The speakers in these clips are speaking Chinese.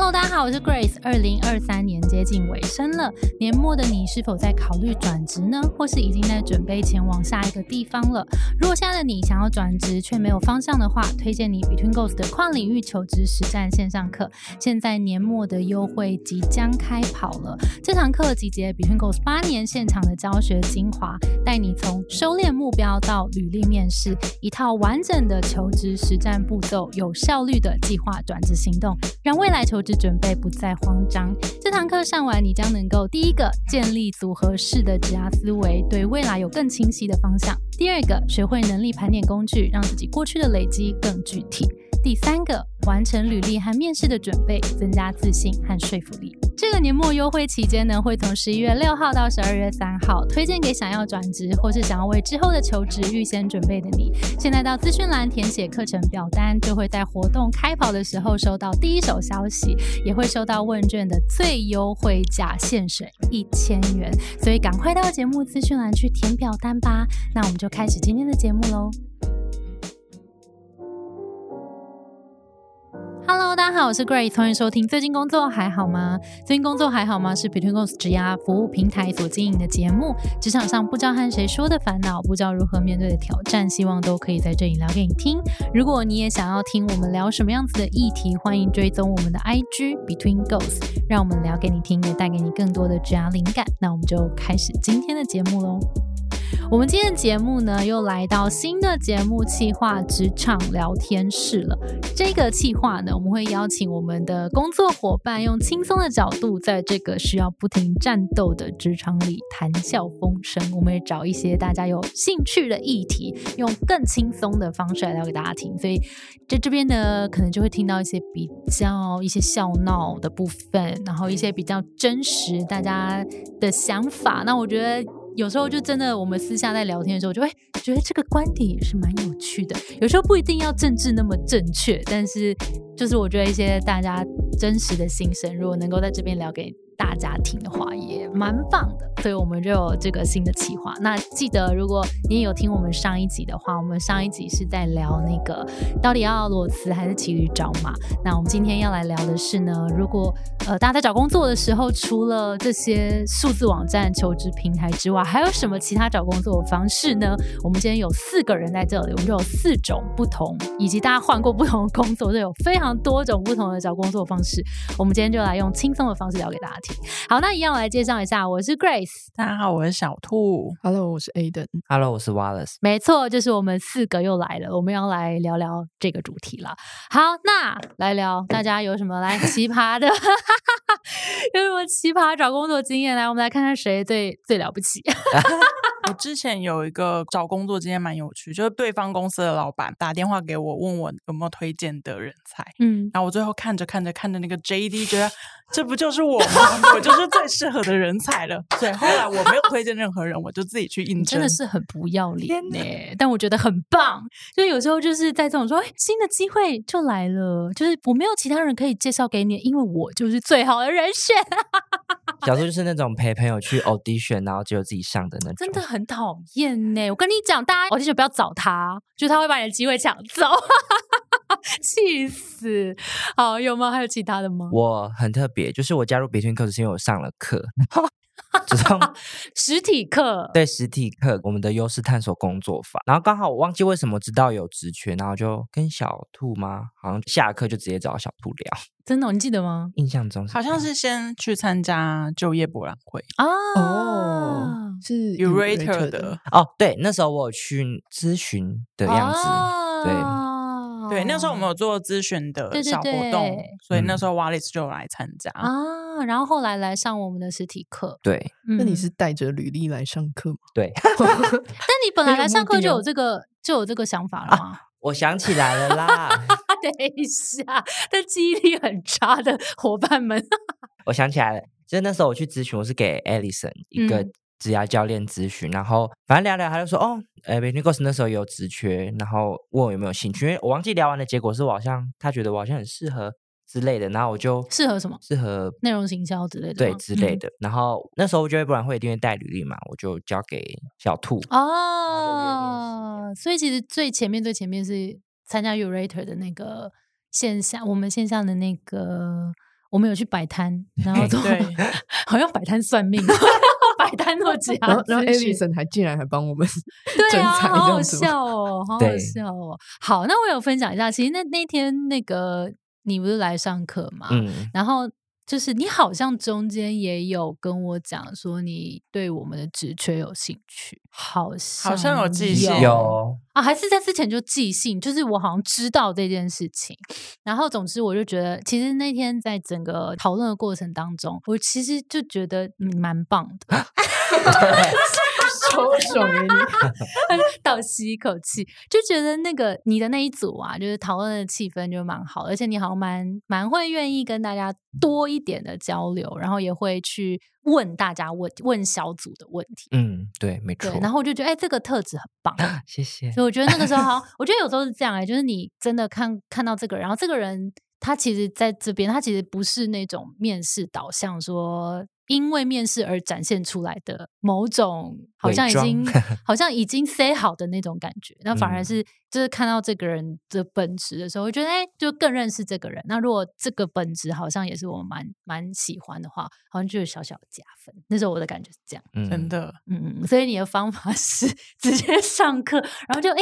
Hello，大家好，我是 Grace。二零二三年接近尾声了，年末的你是否在考虑转职呢？或是已经在准备前往下一个地方了？如果现在的你想要转职却没有方向的话，推荐你 Between Goals 的跨领域求职实战线上课。现在年末的优惠即将开跑了，这堂课集结 Between Goals 八年现场的教学精华，带你从收敛目标到履历面试，一套完整的求职实战步骤，有效率的计划转职行动，让未来求是准备不再慌张。这堂课上完，你将能够第一个建立组合式的职涯思维，对未来有更清晰的方向；第二个学会能力盘点工具，让自己过去的累积更具体；第三个完成履历和面试的准备，增加自信和说服力。这个年末优惠期间呢，会从十一月六号到十二月三号，推荐给想要转职或是想要为之后的求职预先准备的你。现在到资讯栏填写课程表单，就会在活动开跑的时候收到第一手消息，也会收到问卷的最优惠价，现省一千元。所以赶快到节目资讯栏去填表单吧。那我们就开始今天的节目喽。Hello，大家好，我是 Grace，欢迎收听。最近工作还好吗？最近工作还好吗？是 Between Goals 职涯服务平台所经营的节目。职场上不知道和谁说的烦恼，不知道如何面对的挑战，希望都可以在这里聊给你听。如果你也想要听我们聊什么样子的议题，欢迎追踪我们的 IG Between Goals，让我们聊给你听，也带给你更多的职涯灵感。那我们就开始今天的节目喽。我们今天的节目呢，又来到新的节目企划职场聊天室了。这个企划呢，我们会邀请我们的工作伙伴，用轻松的角度，在这个需要不停战斗的职场里谈笑风生。我们也找一些大家有兴趣的议题，用更轻松的方式来聊给大家听。所以在这边呢，可能就会听到一些比较一些笑闹的部分，然后一些比较真实大家的想法。那我觉得。有时候就真的，我们私下在聊天的时候，就会觉得这个观点也是蛮有趣的。有时候不一定要政治那么正确，但是就是我觉得一些大家真实的心声，如果能够在这边聊给。大家听的话也蛮棒的，所以我们就有这个新的企划。那记得，如果你也有听我们上一集的话，我们上一集是在聊那个到底要裸辞还是骑驴找马。那我们今天要来聊的是呢，如果呃大家在找工作的时候，除了这些数字网站求职平台之外，还有什么其他找工作的方式呢？我们今天有四个人在这里，我们就有四种不同，以及大家换过不同的工作，就有非常多种不同的找工作方式。我们今天就来用轻松的方式聊给大家听。好，那一样我来介绍一下，我是 Grace，大家好，我是小兔，Hello，我是 Aden，Hello，我是 Wallace，没错，就是我们四个又来了，我们要来聊聊这个主题了。好，那来聊，大家有什么来奇葩的，有什么奇葩找工作经验？来，我们来看看谁最最了不起。我之前有一个找工作经验蛮有趣，就是对方公司的老板打电话给我，问我有没有推荐的人才。嗯，然后我最后看着看着看着那个 JD，觉得这不就是我吗？我就是最适合的人才了。所以后来我没有推荐任何人，我就自己去应征。真的是很不要脸呢，但我觉得很棒。就有时候就是在这种说，哎，新的机会就来了，就是我没有其他人可以介绍给你，因为我就是最好的人选。小时候就是那种陪朋友去 audition，然后只有自己上的那种，真的很讨厌呢。我跟你讲，大家 audition 不要找他，就他会把你的机会抢走，气死！好，有吗？还有其他的吗？我很特别，就是我加入 Between 课是因为我上了课。这种 实体课，对实体课，我们的优势探索工作法。然后刚好我忘记为什么知道有职缺，然后就跟小兔吗？好像下课就直接找小兔聊。真的，你记得吗？印象中好像是先去参加就业博览会啊，哦，是 Urator 的哦。对，那时候我去咨询的样子，对。对，那时候我们有做咨询的小活动，所以那时候 Wallace 就来参加啊。然后后来来上我们的实体课。对，那你是带着履历来上课吗？对。但你本来来上课就有这个就有这个想法了吗？我想起来了啦。等一下，但记忆力很差的伙伴们，我想起来了，就是那时候我去咨询，我是给 Alison 一个。职涯教练咨询，然后反正聊聊，他就说哦，呃 b e n i g o s 那时候有职缺，然后问我有没有兴趣，因为我忘记聊完的结果是我好像他觉得我好像很适合之类的，然后我就适合什么？适合内容行销之类的，对之类的。然后那时候就会不然会一定会带履历嘛，我就交给小兔哦。所以其实最前面最前面是参加 Urator 的那个线下，我们线下的那个。我们有去摆摊，然后 对，好像摆摊算命，摆摊做假，然后然后艾丽森还竟然还帮我们 对啊，好好笑哦，好好笑哦。好，那我有分享一下，其实那那天那个你不是来上课吗，嗯，然后。就是你好像中间也有跟我讲说你对我们的职缺有兴趣，好像好像有记性有啊，还是在之前就记性，就是我好像知道这件事情。然后总之我就觉得，其实那天在整个讨论的过程当中，我其实就觉得蛮棒的。超爽给你，倒吸一口气，就觉得那个你的那一组啊，就是讨论的气氛就蛮好，而且你好像蛮蛮会愿意跟大家多一点的交流，然后也会去问大家问问小组的问题。嗯，对，没错。然后我就觉得，哎，这个特质很棒，谢谢。所以我觉得那个时候，好，我觉得有时候是这样哎，就是你真的看看到这个人，然后这个人他其实在这边，他其实不是那种面试导向说。因为面试而展现出来的某种好像已经 好像已经 say 好的那种感觉，那反而是就是看到这个人的本质的时候，我觉得哎，就更认识这个人。那如果这个本质好像也是我蛮蛮喜欢的话，好像就有小小的加分。那时候我的感觉是这样，真的，嗯嗯。所以你的方法 是直接上课，然后就哎。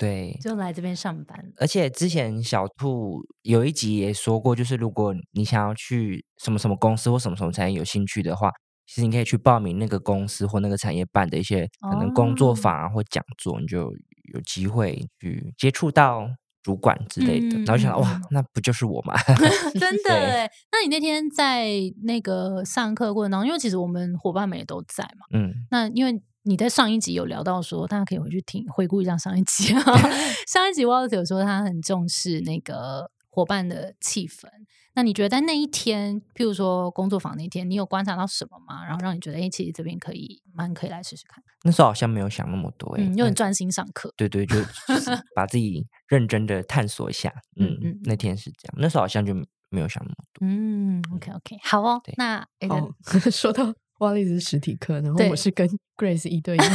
对，就来这边上班。而且之前小兔有一集也说过，就是如果你想要去什么什么公司或什么什么产业有兴趣的话，其实你可以去报名那个公司或那个产业办的一些可能工作坊啊或讲座，你就有机会去接触到主管之类的。然后想，哇，那不就是我吗？真 的哎，那你那天在那个上课过程当中，因为其实我们伙伴们也都在嘛，嗯，那因为。你在上一集有聊到说，大家可以回去听回顾一下上一集啊。上一集 Wallace 有说他很重视那个伙伴的气氛。那你觉得在那一天，譬如说工作坊那天，你有观察到什么吗？然后让你觉得，哎，其实这边可以蛮可以来试试看。那时候好像没有想那么多，哎，又很专心上课。对对，就 把自己认真的探索一下。嗯嗯，那天是这样。那时候好像就没有想那么多。嗯，OK OK，好哦。那哦，说到。哇丽是实体课，然后我是跟 Grace 一对一，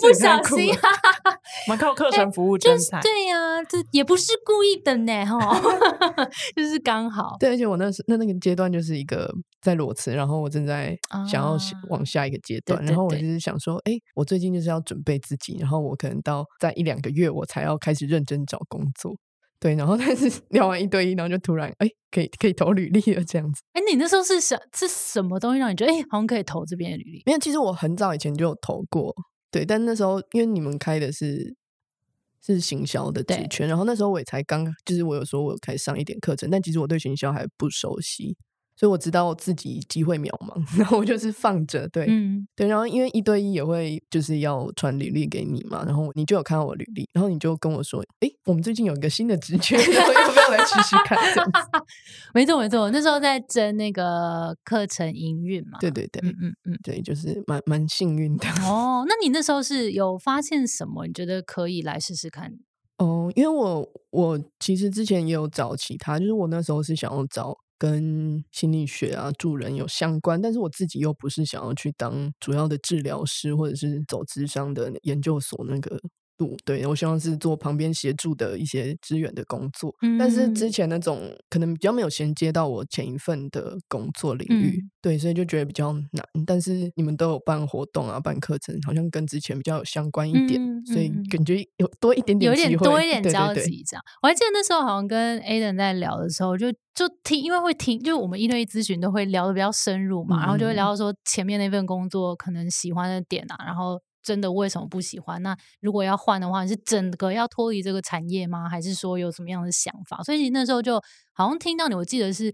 不小心，我们靠课程服务真才，对呀，这也不是故意的呢，哈，就是刚好。对，而且我那时那那个阶段就是一个在裸辞，然后我正在想要往下一个阶段，然后我就是想说，哎，我最近就是要准备自己，然后我可能到在一两个月我才要开始认真找工作。对，然后 但是聊完一对一，然后就突然哎，可以可以投履历了这样子。哎，你那时候是想是什么东西让你觉得哎，好像可以投这边的履历？没有其实我很早以前就有投过，对，但那时候因为你们开的是是行销的职权，然后那时候我也才刚，就是我有说我开始上一点课程，但其实我对行销还不熟悉。所以我知道自己机会渺茫，然后我就是放着，对，嗯对，然后因为一对一也会就是要传履历给你嘛，然后你就有看到我履历，然后你就跟我说，哎，我们最近有一个新的职缺，要不要来试试看？这样子，没错没错，那时候在争那个课程营运嘛，对对对，嗯嗯嗯，对，就是蛮蛮幸运的。哦，那你那时候是有发现什么？你觉得可以来试试看？哦，因为我我其实之前也有找其他，就是我那时候是想要找。跟心理学啊、助人有相关，但是我自己又不是想要去当主要的治疗师，或者是走智商的研究所那个。度对我希望是做旁边协助的一些支援的工作，但是之前那种可能比较没有衔接到我前一份的工作领域，对，所以就觉得比较难。但是你们都有办活动啊，办课程，好像跟之前比较有相关一点，所以感觉有多一点点，有点多一点交集这样。我还记得那时候好像跟 Aden 在聊的时候，就就听，因为会听，就是我们一对一咨询都会聊的比较深入嘛，然后就会聊到说前面那份工作可能喜欢的点啊，然后。真的为什么不喜欢？那如果要换的话，是整个要脱离这个产业吗？还是说有什么样的想法？所以那时候就好像听到你，我记得是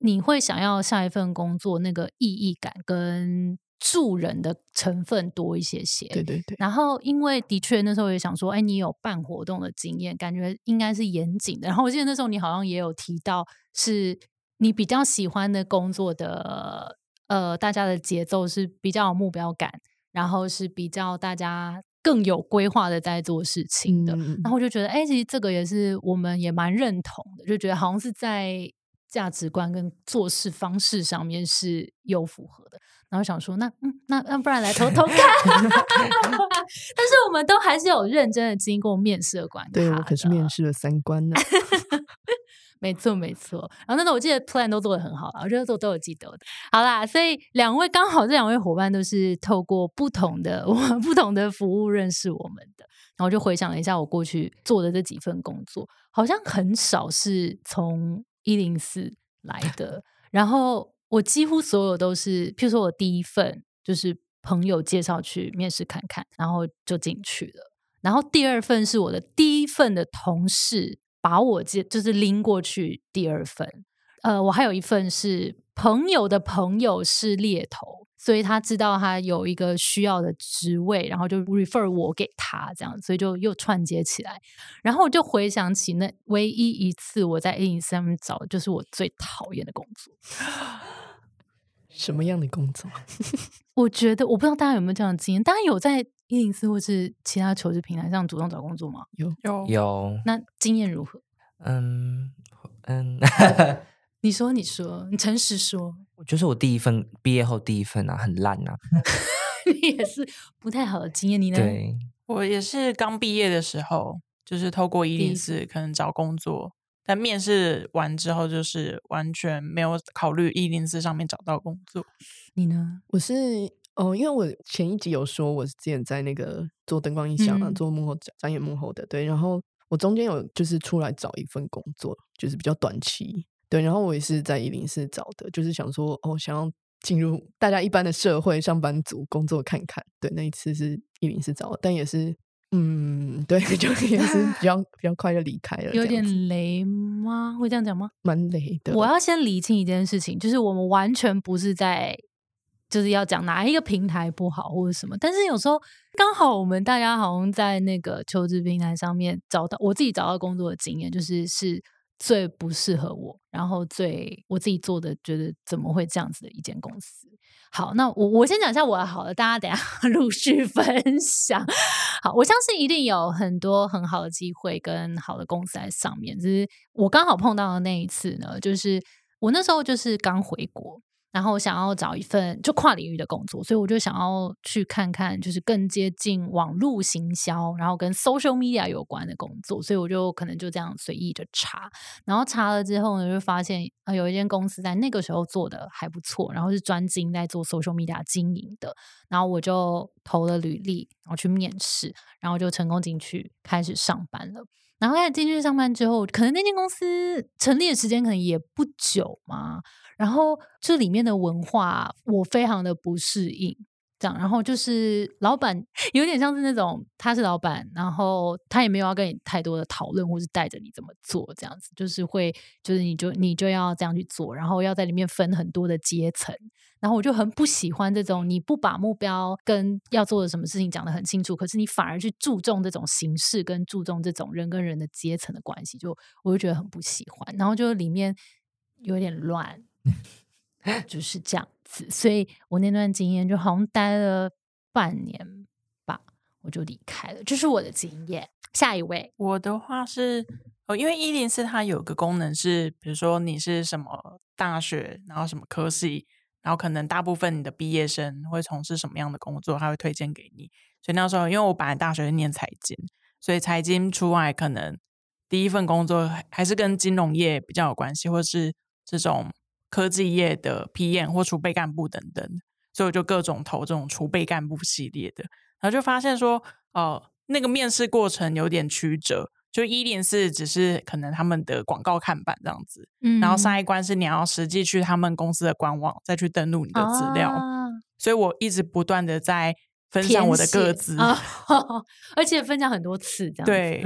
你会想要下一份工作，那个意义感跟助人的成分多一些些。对对对。然后因为的确那时候也想说，哎，你有办活动的经验，感觉应该是严谨的。然后我记得那时候你好像也有提到，是你比较喜欢的工作的，呃，大家的节奏是比较有目标感。然后是比较大家更有规划的在做事情的，然后我就觉得，哎，其实这个也是我们也蛮认同的，就觉得好像是在价值观跟做事方式上面是有符合的。然后想说，那嗯，那那不然来偷偷看，但是我们都还是有认真的经过面试的关卡，对我可是面试了三关呢。没错没错。然后那时候我记得 plan 都做的很好我觉得都都有记得的。好啦，所以两位刚好这两位伙伴都是透过不同的 我不同的服务认识我们的。然后就回想了一下我过去做的这几份工作，好像很少是从一零四来的。然后我几乎所有都是，譬如说我第一份就是朋友介绍去面试看看，然后就进去了。然后第二份是我的第一份的同事把我接，就是拎过去第二份。呃，我还有一份是朋友的朋友是猎头。所以他知道他有一个需要的职位，然后就 refer 我给他，这样，所以就又串接起来。然后我就回想起那唯一一次我在 A 零上面找，就是我最讨厌的工作。什么样的工作？我觉得我不知道大家有没有这样的经验。大家有在一零四或是其他求职平台上主动找工作吗？有有有。那经验如何？嗯嗯。你说，你说，你诚实说。就是我第一份毕业后第一份啊，很烂啊。你也是不太好的经验，你呢？对，我也是刚毕业的时候，就是透过一零四可能找工作，但面试完之后，就是完全没有考虑一零四上面找到工作。你呢？我是哦，因为我前一集有说我是之前在那个做灯光音响啊，做幕后展演幕后的，对。然后我中间有就是出来找一份工作，就是比较短期。对，然后我也是在一零四找的，就是想说哦，想要进入大家一般的社会上班族工作看看。对，那一次是一零四找，但也是嗯，对，就也是比较 比较快就离开了。有点雷吗？会这样讲吗？蛮雷的。我要先理清一件事情，就是我们完全不是在就是要讲哪一个平台不好或者什么，但是有时候刚好我们大家好像在那个求职平台上面找到我自己找到工作的经验，就是是。最不适合我，然后最我自己做的，觉得怎么会这样子的一间公司？好，那我我先讲一下我的好了，大家等下 陆续分享。好，我相信一定有很多很好的机会跟好的公司在上面，只是我刚好碰到的那一次呢，就是我那时候就是刚回国。然后我想要找一份就跨领域的工作，所以我就想要去看看，就是更接近网络行销，然后跟 social media 有关的工作。所以我就可能就这样随意的查，然后查了之后呢，就发现啊，有一间公司在那个时候做的还不错，然后是专精在做 social media 经营的。然后我就投了履历，然后去面试，然后就成功进去开始上班了。然后开始进去上班之后，可能那间公司成立的时间可能也不久嘛。然后这里面的文化我非常的不适应，这样，然后就是老板有点像是那种他是老板，然后他也没有要跟你太多的讨论，或是带着你怎么做这样子，就是会就是你就你就要这样去做，然后要在里面分很多的阶层，然后我就很不喜欢这种你不把目标跟要做的什么事情讲得很清楚，可是你反而去注重这种形式跟注重这种人跟人的阶层的关系，就我就觉得很不喜欢，然后就里面有点乱。就是这样所以我那段经验就好像待了半年吧，我就离开了。这是我的经验。下一位，我的话是哦，因为一零四它有个功能是，比如说你是什么大学，然后什么科系，然后可能大部分你的毕业生会从事什么样的工作，他会推荐给你。所以那时候，因为我本来大学是念财经，所以财经出来可能第一份工作还是跟金融业比较有关系，或是这种。科技业的 PM 或储备干部等等，所以我就各种投这种储备干部系列的，然后就发现说，哦，那个面试过程有点曲折，就一零四只是可能他们的广告看板这样子，嗯，然后上一关是你要实际去他们公司的官网再去登录你的资料，所以我一直不断的在分享我的个资，而且分享很多次这样，对。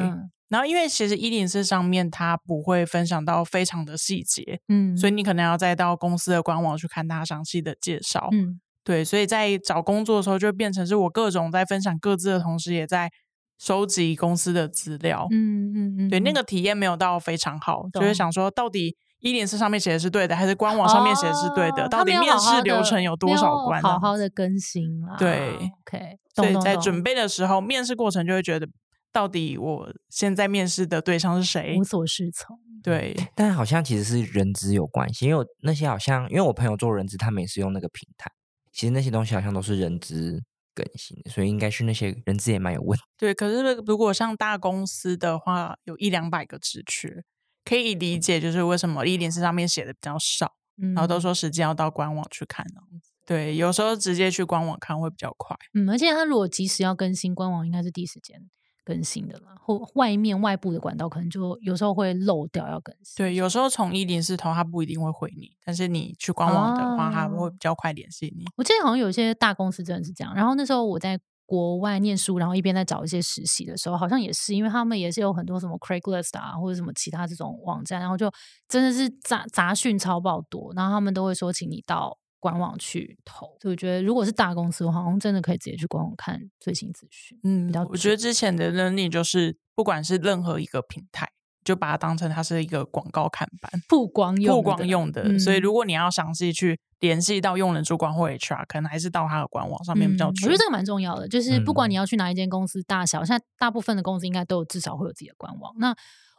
然后，因为其实一零四上面它不会分享到非常的细节，嗯，所以你可能要再到公司的官网去看它详细的介绍，嗯，对，所以在找工作的时候就变成是我各种在分享各自的同时，也在收集公司的资料，嗯嗯嗯，对，那个体验没有到非常好，就是想说到底一零四上面写的是对的，还是官网上面写的是对的？到底面试流程有多少关？好好的更新啊，对，OK，所以在准备的时候，面试过程就会觉得。到底我现在面试的对象是谁？无所适从。对，但好像其实是人资有关系，因为那些好像，因为我朋友做人资，他们也是用那个平台。其实那些东西好像都是人资更新的，所以应该是那些人资也蛮有问题。对，可是如果像大公司的话，有一两百个职缺，可以理解，就是为什么一点是上面写的比较少，然后都说时间要到官网去看呢。对，有时候直接去官网看会比较快。嗯，而且他如果及时要更新，官网应该是第一时间更新的啦。或外面外部的管道可能就有时候会漏掉要更新。对，有时候从一零四头他不一定会回你，但是你去官网的话，他会比较快联系你。我记得好像有些大公司真的是这样。然后那时候我在国外念书，然后一边在找一些实习的时候，好像也是，因为他们也是有很多什么 Craigslist 啊，或者什么其他这种网站，然后就真的是杂杂讯超爆多，然后他们都会说，请你到。官网去投，所以我觉得如果是大公司的话，好像真的可以直接去官网看最新资讯。嗯，比较我觉得之前的能力就是，不管是任何一个平台，就把它当成它是一个广告看板，曝光用、曝光用的。所以如果你要详细去联系到用人主管或 HR，可能还是到他的官网上面比较。我觉得这个蛮重要的，就是不管你要去哪一间公司大小，现在大部分的公司应该都有至少会有自己的官网。那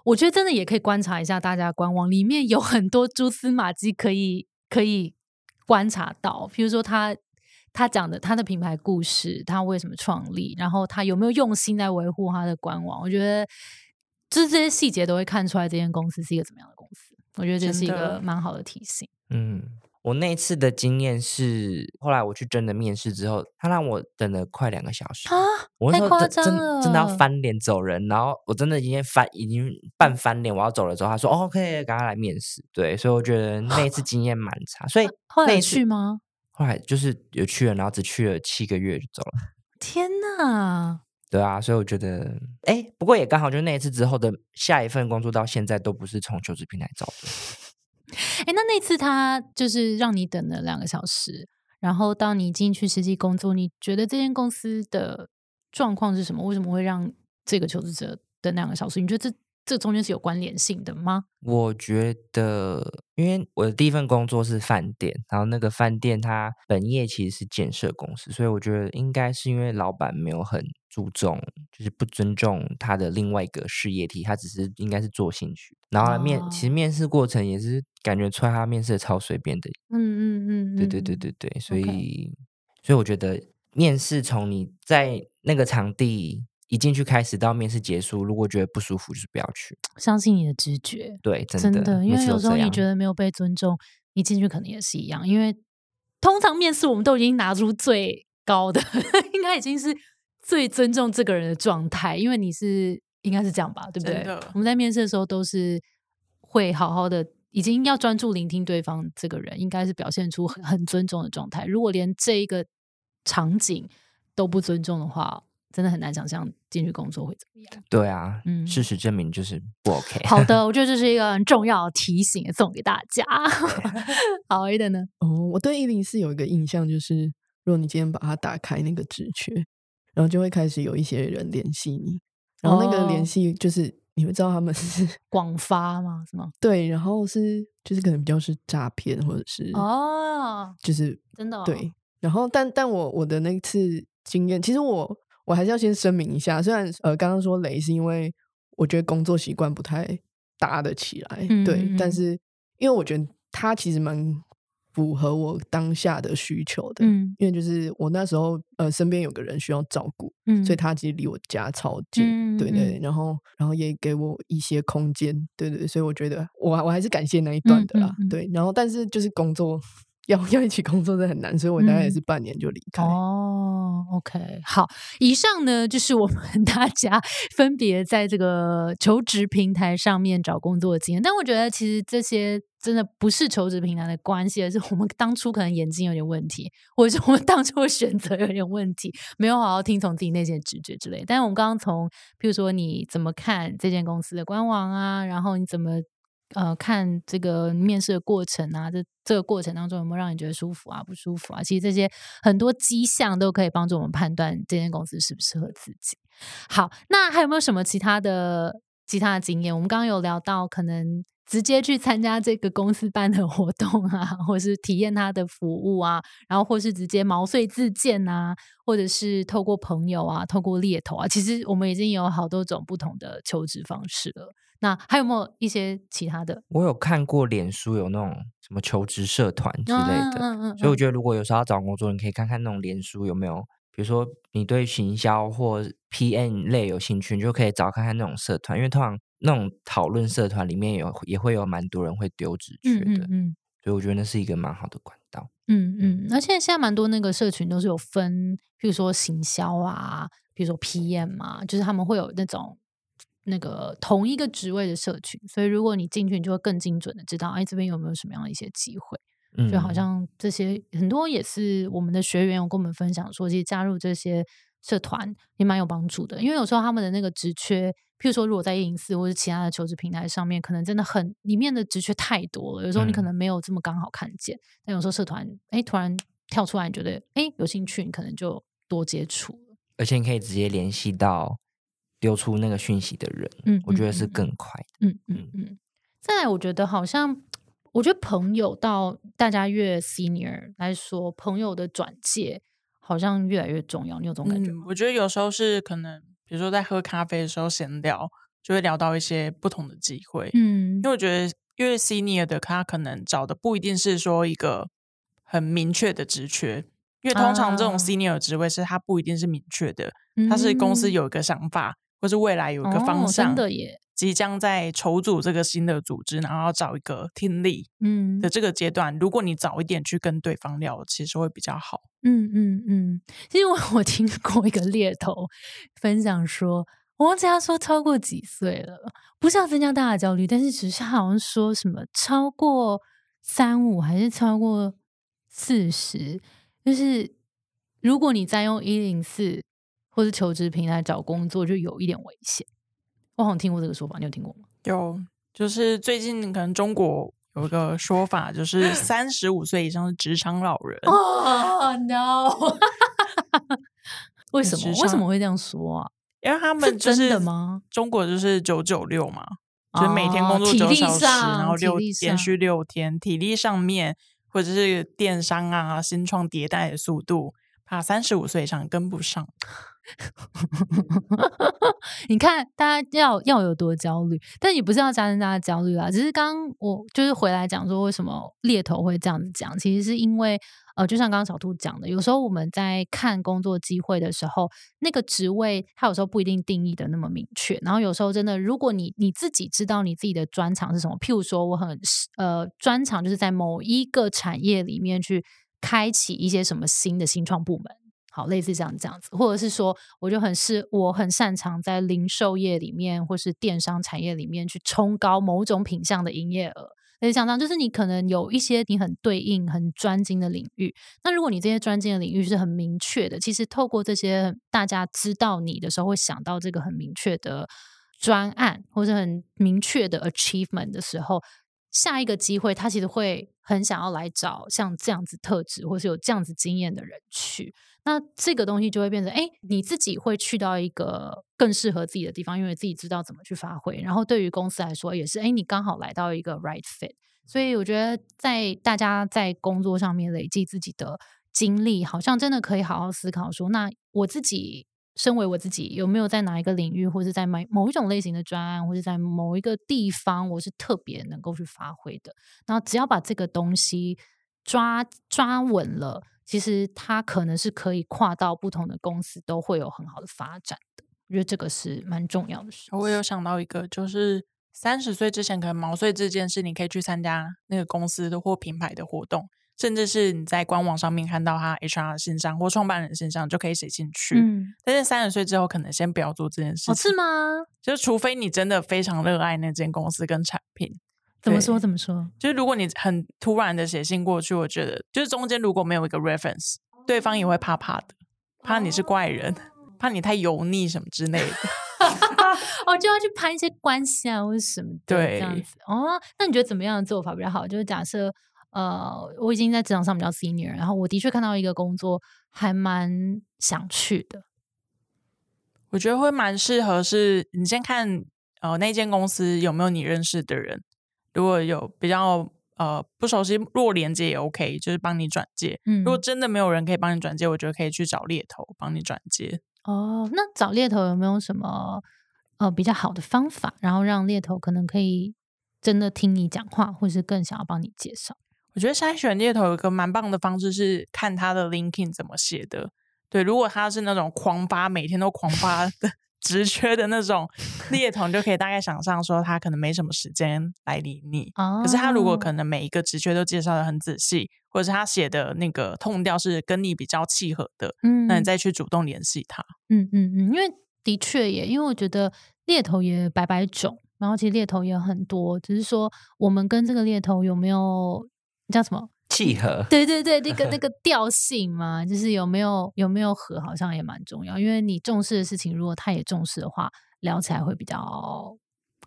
我觉得真的也可以观察一下大家官网里面有很多蛛丝马迹，可以可以。观察到，比如说他他讲的他的品牌故事，他为什么创立，然后他有没有用心在维护他的官网，我觉得就是这些细节都会看出来这间公司是一个怎么样的公司。我觉得这是一个蛮好的提醒。嗯。我那一次的经验是，后来我去真的面试之后，他让我等了快两个小时啊！太夸张了，真的要翻脸走人。然后我真的已经翻，已经半翻脸，我要走了之后，他说：“OK，赶快来面试。”对，所以我觉得那一次经验蛮差。所以 后来去吗？后来就是有去了，然后只去了七个月就走了。天哪！对啊，所以我觉得，哎，不过也刚好，就那一次之后的下一份工作到现在都不是从求职平台找的。哎，那那次他就是让你等了两个小时，然后到你进去实际工作，你觉得这间公司的状况是什么？为什么会让这个求职者等两个小时？你觉得这这中间是有关联性的吗？我觉得，因为我的第一份工作是饭店，然后那个饭店它本业其实是建设公司，所以我觉得应该是因为老板没有很。注重就是不尊重他的另外一个事业体，他只是应该是做兴趣。然后面其实面试过程也是感觉出来他面试的超随便的。嗯嗯嗯，对对对对对，所以所以我觉得面试从你在那个场地一进去开始到面试结束，如果觉得不舒服，就是不要去。相信你的直觉，对，真的，因为有时候你觉得没有被尊重，你进去可能也是一样。因为通常面试我们都已经拿出最高的，应该已经是。最尊重这个人的状态，因为你是应该是这样吧，对不对？我们在面试的时候都是会好好的，已经要专注聆听对方这个人，应该是表现出很很尊重的状态。如果连这一个场景都不尊重的话，真的很难想象进去工作会怎么样。对啊，嗯，事实证明就是不 OK。好的，我觉得这是一个很重要的提醒，送给大家。好一点呢？哦，我对一零四有一个印象，就是如果你今天把它打开那个直缺。然后就会开始有一些人联系你，然后那个联系就是你会知道他们是 广发吗？是吗？对，然后是就是可能比较是诈骗或者是哦，就是真的对。然后但但我我的那次经验，其实我我还是要先声明一下，虽然呃刚刚说雷是因为我觉得工作习惯不太搭得起来，对，但是因为我觉得他其实蛮。符合我当下的需求的，嗯，因为就是我那时候呃身边有个人需要照顾，嗯，所以他其实离我家超近，对对，然后然后也给我一些空间，对对，所以我觉得我我还是感谢那一段的啦，对，然后但是就是工作。要 要一起工作的很难，所以我大概也是半年就离开。哦，OK，好，以上呢就是我们 大家分别在这个求职平台上面找工作的经验。但我觉得其实这些真的不是求职平台的关系，而是我们当初可能眼睛有点问题，或者是我们当初的选择有点问题，没有好好听从自己内心的直觉之类。但是我们刚刚从，譬如说你怎么看这间公司的官网啊，然后你怎么。呃，看这个面试的过程啊，这这个过程当中有没有让你觉得舒服啊、不舒服啊？其实这些很多迹象都可以帮助我们判断这间公司适不适合自己。好，那还有没有什么其他的其他的经验？我们刚刚有聊到，可能直接去参加这个公司办的活动啊，或是体验他的服务啊，然后或是直接毛遂自荐啊，或者是透过朋友啊、透过猎头啊，其实我们已经有好多种不同的求职方式了。那还有没有一些其他的？我有看过脸书有那种什么求职社团之类的，所以我觉得如果有时候要找工作，你可以看看那种脸书有没有，比如说你对行销或 PM 类有兴趣，你就可以找看看那种社团，因为通常那种讨论社团里面有也会有蛮多人会丢纸缺的，嗯，所以我觉得那是一个蛮好的管道。嗯嗯，而且现在蛮多那个社群都是有分，譬如说行销啊，比如说 PM 啊，就是他们会有那种那个同一个职位的社群，所以如果你进去，你就会更精准的知道，哎，这边有没有什么样的一些机会。就好像这些很多也是我们的学员有跟我们分享说，其实加入这些社团也蛮有帮助的，因为有时候他们的那个职缺，譬如说如果在影视或者其他的求职平台上面，可能真的很里面的职缺太多了，有时候你可能没有这么刚好看见，但有时候社团哎突然跳出来，你觉得哎有兴趣，你可能就多接触而且你可以直接联系到丢出那个讯息的人，嗯，我觉得是更快的，嗯嗯嗯。再来，我觉得好像。我觉得朋友到大家越 senior 来说，朋友的转介好像越来越重要。你有这种感觉吗？我觉得有时候是可能，比如说在喝咖啡的时候闲聊，就会聊到一些不同的机会。嗯，因为我觉得越 senior 的他可能找的不一定是说一个很明确的职缺，因为通常这种 senior 职位是他不一定是明确的，他是公司有一个想法，或是未来有一个方向。真的耶。即将在筹组这个新的组织，然后要找一个听力嗯的这个阶段，如果你早一点去跟对方聊，其实会比较好。嗯嗯嗯，因为 我听过一个猎头分享说，我忘记他说超过几岁了，不是要增加大家的焦虑，但是只是好像说什么超过三五还是超过四十，就是如果你再用一零四或是求职平台找工作，就有一点危险。我好像听过这个说法，你有听过吗？有，就是最近可能中国有一个说法，就是三十五岁以上是职场老人。哦，no！为什么？为什么会这样说啊？因为他们真的吗？中国就是九九六嘛，就是每天工作九小时，然后六连续六天，体力上面或者是电商啊新创迭代的速度，怕三十五岁以上跟不上。你看，大家要要有多焦虑，但也不是要加深大家焦虑啦。只是刚我就是回来讲说，为什么猎头会这样子讲，其实是因为呃，就像刚刚小兔讲的，有时候我们在看工作机会的时候，那个职位它有时候不一定定义的那么明确。然后有时候真的，如果你你自己知道你自己的专长是什么，譬如说我很呃专长就是在某一个产业里面去开启一些什么新的新创部门。好，类似这样这样子，或者是说，我就很是我很擅长在零售业里面或是电商产业里面去冲高某种品相的营业额。类似这样，就是你可能有一些你很对应、很专精的领域。那如果你这些专精的领域是很明确的，其实透过这些大家知道你的时候，会想到这个很明确的专案或者很明确的 achievement 的时候。下一个机会，他其实会很想要来找像这样子特质，或是有这样子经验的人去。那这个东西就会变成，哎，你自己会去到一个更适合自己的地方，因为自己知道怎么去发挥。然后对于公司来说，也是，哎，你刚好来到一个 right fit。所以我觉得，在大家在工作上面累积自己的经历，好像真的可以好好思考说，那我自己。身为我自己，有没有在哪一个领域，或者在某某一种类型的专案，或者在某一个地方，我是特别能够去发挥的？然后只要把这个东西抓抓稳了，其实它可能是可以跨到不同的公司，都会有很好的发展的。我觉得这个是蛮重要的事。我有想到一个，就是三十岁之前可能毛遂这件事，你可以去参加那个公司的或品牌的活动。甚至是你在官网上面看到他 HR 信上或创办人信上就可以写进去。嗯，但是三十岁之后可能先不要做这件事情。是吗？就除非你真的非常热爱那间公司跟产品。怎么说？怎么说？就是如果你很突然的写信过去，我觉得就是中间如果没有一个 reference，对方也会怕怕的，怕你是怪人，怕你太油腻什么之类的。哦，就要去攀一些关系啊，或者什么对这样子。哦，那你觉得怎么样的做法比较好？就是假设。呃，我已经在职场上比较 senior，然后我的确看到一个工作还蛮想去的。我觉得会蛮适合，是你先看呃那间公司有没有你认识的人，如果有比较呃不熟悉，弱连接也 OK，就是帮你转接。嗯，如果真的没有人可以帮你转接，我觉得可以去找猎头帮你转接。哦，那找猎头有没有什么呃比较好的方法，然后让猎头可能可以真的听你讲话，或是更想要帮你介绍？我觉得筛选猎头有一个蛮棒的方式是看他的 LinkedIn 怎么写的。对，如果他是那种狂发，每天都狂发的职缺的那种 猎头，就可以大概想象说他可能没什么时间来理你。可是他如果可能每一个职缺都介绍的很仔细，或者是他写的那个痛调是跟你比较契合的，嗯，那你再去主动联系他。嗯嗯嗯，因为的确也，因为我觉得猎头也百百种，然后其实猎头也很多，只是说我们跟这个猎头有没有叫什么？契合，对对对，那个 那个调性嘛，就是有没有有没有合，好像也蛮重要。因为你重视的事情，如果他也重视的话，聊起来会比较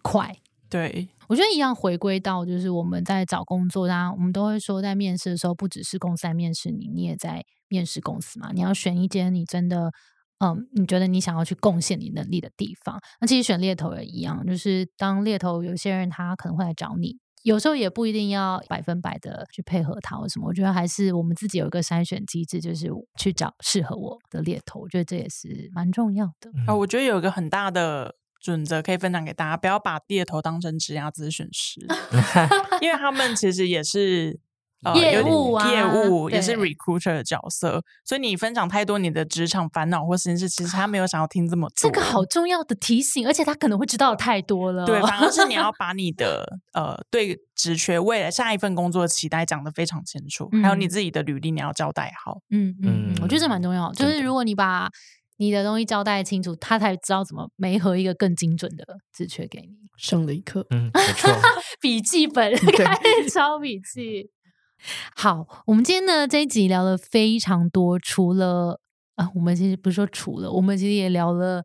快。对我觉得一样，回归到就是我们在找工作，当然我们都会说，在面试的时候，不只是公司在面试你，你也在面试公司嘛。你要选一间你真的，嗯，你觉得你想要去贡献你能力的地方。那其实选猎头也一样，就是当猎头有些人他可能会来找你。有时候也不一定要百分百的去配合他或什么，我觉得还是我们自己有一个筛选机制，就是去找适合我的猎头，我觉得这也是蛮重要的。啊，我觉得有一个很大的准则可以分享给大家，不要把猎头当成职业咨询师，因为他们其实也是。业务啊，业务也是 recruiter 的角色，所以你分享太多你的职场烦恼或心事其实他没有想要听这么多。这个好重要的提醒，而且他可能会知道太多了。对，反而是你 要把你的呃对职缺未来下一份工作的期待讲得非常清楚，还有你自己的履历你要交代好。嗯嗯，我觉得这蛮重要，就是如果你把你的东西交代清楚，他才知道怎么没合一个更精准的职缺给你。上了一课，嗯，没错，笔记本 开始抄笔记。好，我们今天呢这一集聊了非常多，除了啊，我们其实不是说除了，我们其实也聊了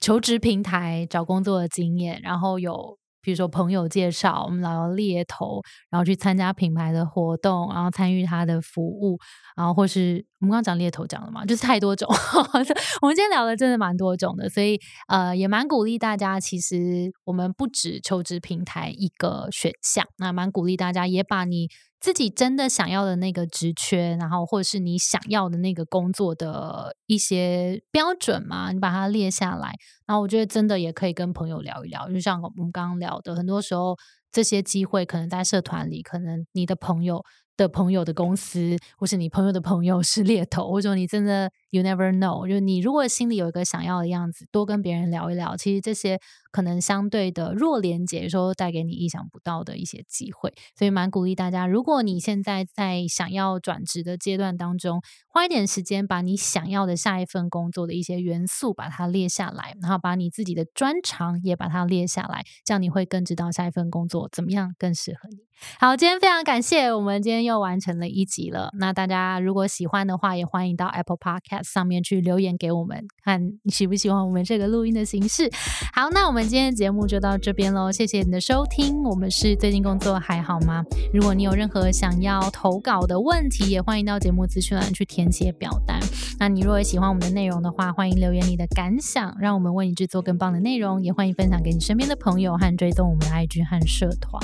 求职平台找工作的经验，然后有比如说朋友介绍，我们聊猎头，然后去参加品牌的活动，然后参与他的服务，然后或是我们刚刚讲猎头讲了嘛，就是太多种，我们今天聊的真的蛮多种的，所以呃也蛮鼓励大家，其实我们不止求职平台一个选项，那蛮鼓励大家也把你。自己真的想要的那个职缺，然后或者是你想要的那个工作的一些标准嘛，你把它列下来。然后我觉得真的也可以跟朋友聊一聊，就像我们刚刚聊的，很多时候这些机会可能在社团里，可能你的朋友。的朋友的公司，或是你朋友的朋友是猎头，或者你真的 you never know，就你如果心里有一个想要的样子，多跟别人聊一聊，其实这些可能相对的弱连接，有时候带给你意想不到的一些机会，所以蛮鼓励大家，如果你现在在想要转职的阶段当中，花一点时间把你想要的下一份工作的一些元素把它列下来，然后把你自己的专长也把它列下来，这样你会更知道下一份工作怎么样更适合你。好，今天非常感谢，我们今天又完成了一集了。那大家如果喜欢的话，也欢迎到 Apple Podcast 上面去留言给我们，看你喜不喜欢我们这个录音的形式。好，那我们今天的节目就到这边喽，谢谢你的收听。我们是最近工作还好吗？如果你有任何想要投稿的问题，也欢迎到节目资讯栏去填写表单。那你如果喜欢我们的内容的话，欢迎留言你的感想，让我们为你制作更棒的内容。也欢迎分享给你身边的朋友和追踪我们的 IG 和社团。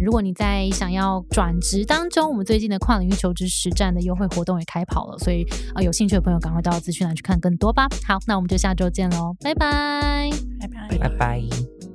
如果你在想要转职当中，我们最近的跨领域求职实战的优惠活动也开跑了，所以啊，有兴趣的朋友赶快到资讯栏去看更多吧。好，那我们就下周见喽，拜拜，拜拜，拜拜。Bye.